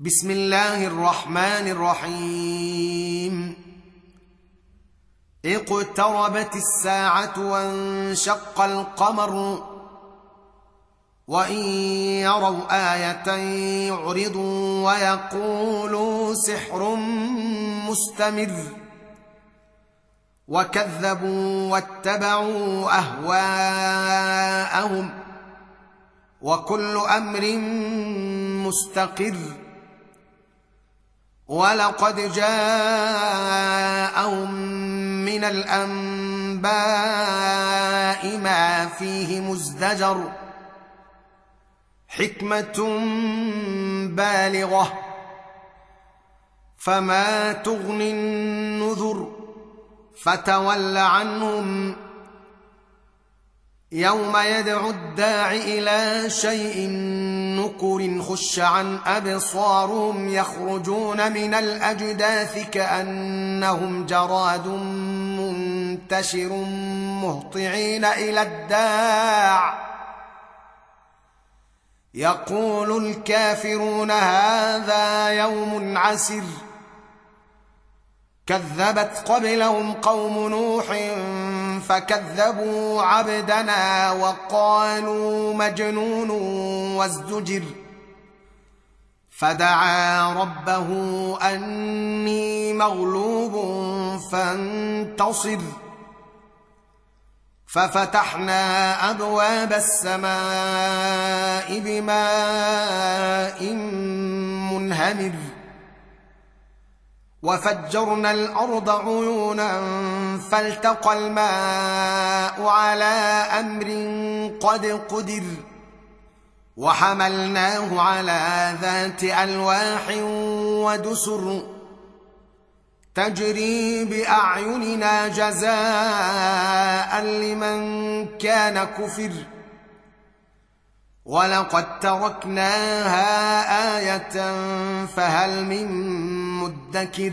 بسم الله الرحمن الرحيم اقتربت الساعة وانشق القمر وإن يروا آية يعرضوا ويقولوا سحر مستمر وكذبوا واتبعوا أهواءهم وكل أمر مستقر. ولقد جاءهم من الأنباء ما فيه مزدجر حكمة بالغة فما تغني النذر فتول عنهم يوم يدعو الداع إلى شيء نكر خش عن أبصارهم يخرجون من الأجداث كأنهم جراد منتشر مهطعين إلى الداع. يقول الكافرون هذا يوم عسر. كذبت قبلهم قوم نوح فكذبوا عبدنا وقالوا مجنون وازدجر. فدعا ربه أني مغلوب فانتصر. ففتحنا أبواب السماء بماء منهمر. وفجرنا الأرض عيونا فالتقى الماء على أمر قد قدر وحملناه على ذات ألواح ودسر تجري بأعيننا جزاء لمن كان كفر ولقد تركناها آية فهل من مدكر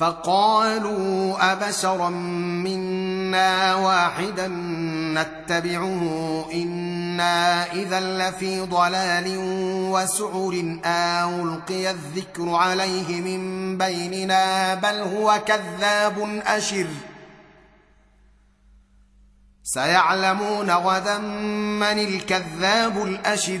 فقالوا أبشرا منا واحدا نتبعه إنا إذا لفي ضلال وسعر أو ألقي الذكر عليه من بيننا بل هو كذاب أشر. سيعلمون غدا من الكذاب الأشر.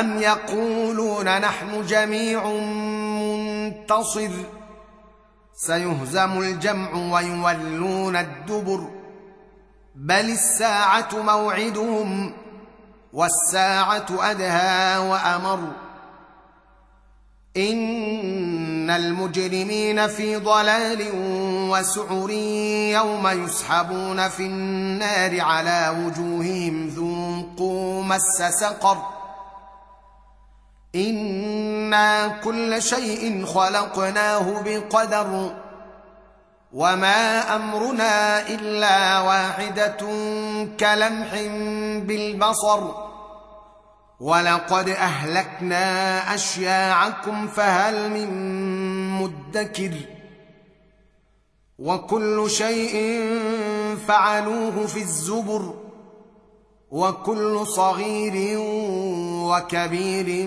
ام يقولون نحن جميع منتصر سيهزم الجمع ويولون الدبر بل الساعة موعدهم والساعة ادهى وامر ان المجرمين في ضلال وسعر يوم يسحبون في النار على وجوههم ذوقوا مس سقر أنا كل شيء خلقناه بقدر وما امرنا الا واحدة كلمح بالبصر ولقد اهلكنا اشياعكم فهل من مدكر وكل شيء فعلوه في الزبر وكل صغير وكبير